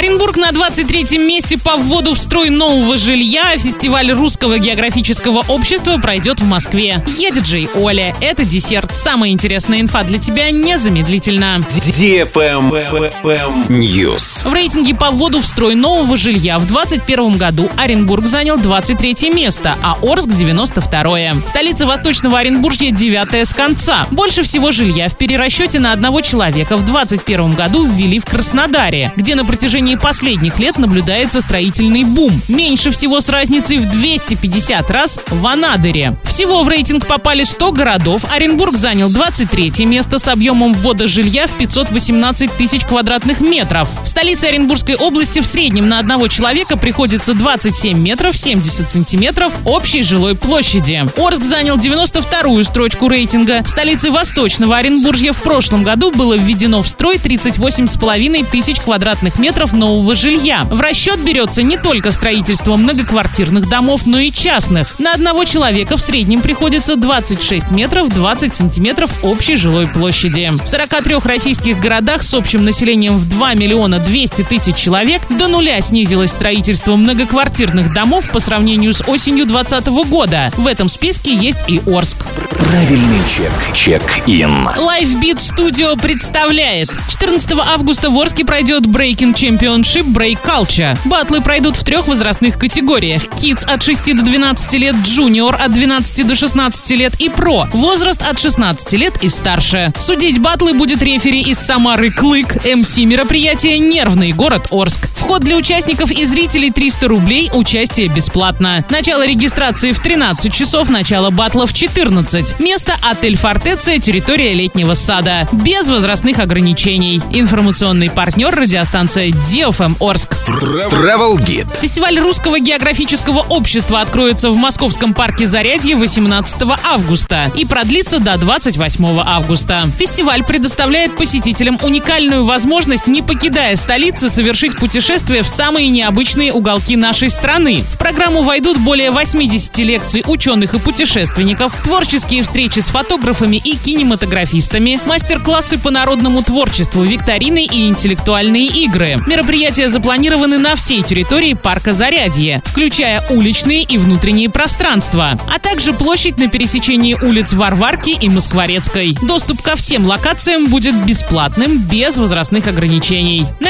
Оренбург на 23-м месте по вводу в строй нового жилья. Фестиваль Русского географического общества пройдет в Москве. Я диджей Оля. Это десерт. Самая интересная инфа для тебя незамедлительно. News. В рейтинге по вводу в строй нового жилья в 2021 году Оренбург занял 23 место, а Орск 92 Столица Восточного Оренбуржья 9 с конца. Больше всего жилья в перерасчете на одного человека в 2021 году ввели в Краснодаре, где на протяжении последних лет наблюдается строительный бум. Меньше всего с разницей в 250 раз в Анадыре. Всего в рейтинг попали 100 городов. Оренбург занял 23 место с объемом ввода жилья в 518 тысяч квадратных метров. В столице Оренбургской области в среднем на одного человека приходится 27 метров 70 сантиметров общей жилой площади. Орск занял 92-ю строчку рейтинга. В столице Восточного Оренбуржья в прошлом году было введено в строй 38,5 тысяч квадратных метров нового жилья. В расчет берется не только строительство многоквартирных домов, но и частных. На одного человека в среднем приходится 26 метров 20 сантиметров общей жилой площади. В 43 российских городах с общим населением в 2 миллиона 200 тысяч человек до нуля снизилось строительство многоквартирных домов по сравнению с осенью 2020 года. В этом списке есть и Орск. Правильный чек. Чек-ин. Lifebeat Studio представляет. 14 августа в Орске пройдет Breaking Championship Break Culture. Батлы пройдут в трех возрастных категориях. Kids от 6 до 12 лет, Junior от 12 до 16 лет и Pro. Возраст от 16 лет и старше. Судить батлы будет рефери из Самары Клык. МС мероприятия «Нервный город Орск». Вход для участников и зрителей 300 рублей, участие бесплатно. Начало регистрации в 13 часов, начало батла в 14. Место отель Фортеция, территория летнего сада. Без возрастных ограничений. Информационный партнер радиостанция Диофм Орск. Travel Guide. Фестиваль Русского географического общества откроется в Московском парке Зарядье 18 августа и продлится до 28 августа. Фестиваль предоставляет посетителям уникальную возможность, не покидая столицы, совершить путешествие в самые необычные уголки нашей страны. В программу войдут более 80 лекций ученых и путешественников, творческие встречи с фотографами и кинематографистами, мастер-классы по народному творчеству, викторины и интеллектуальные игры. Мероприятия запланированы на всей территории парка Зарядье, включая уличные и внутренние пространства, а также площадь на пересечении улиц Варварки и Москворецкой. Доступ ко всем локациям будет бесплатным, без возрастных ограничений. На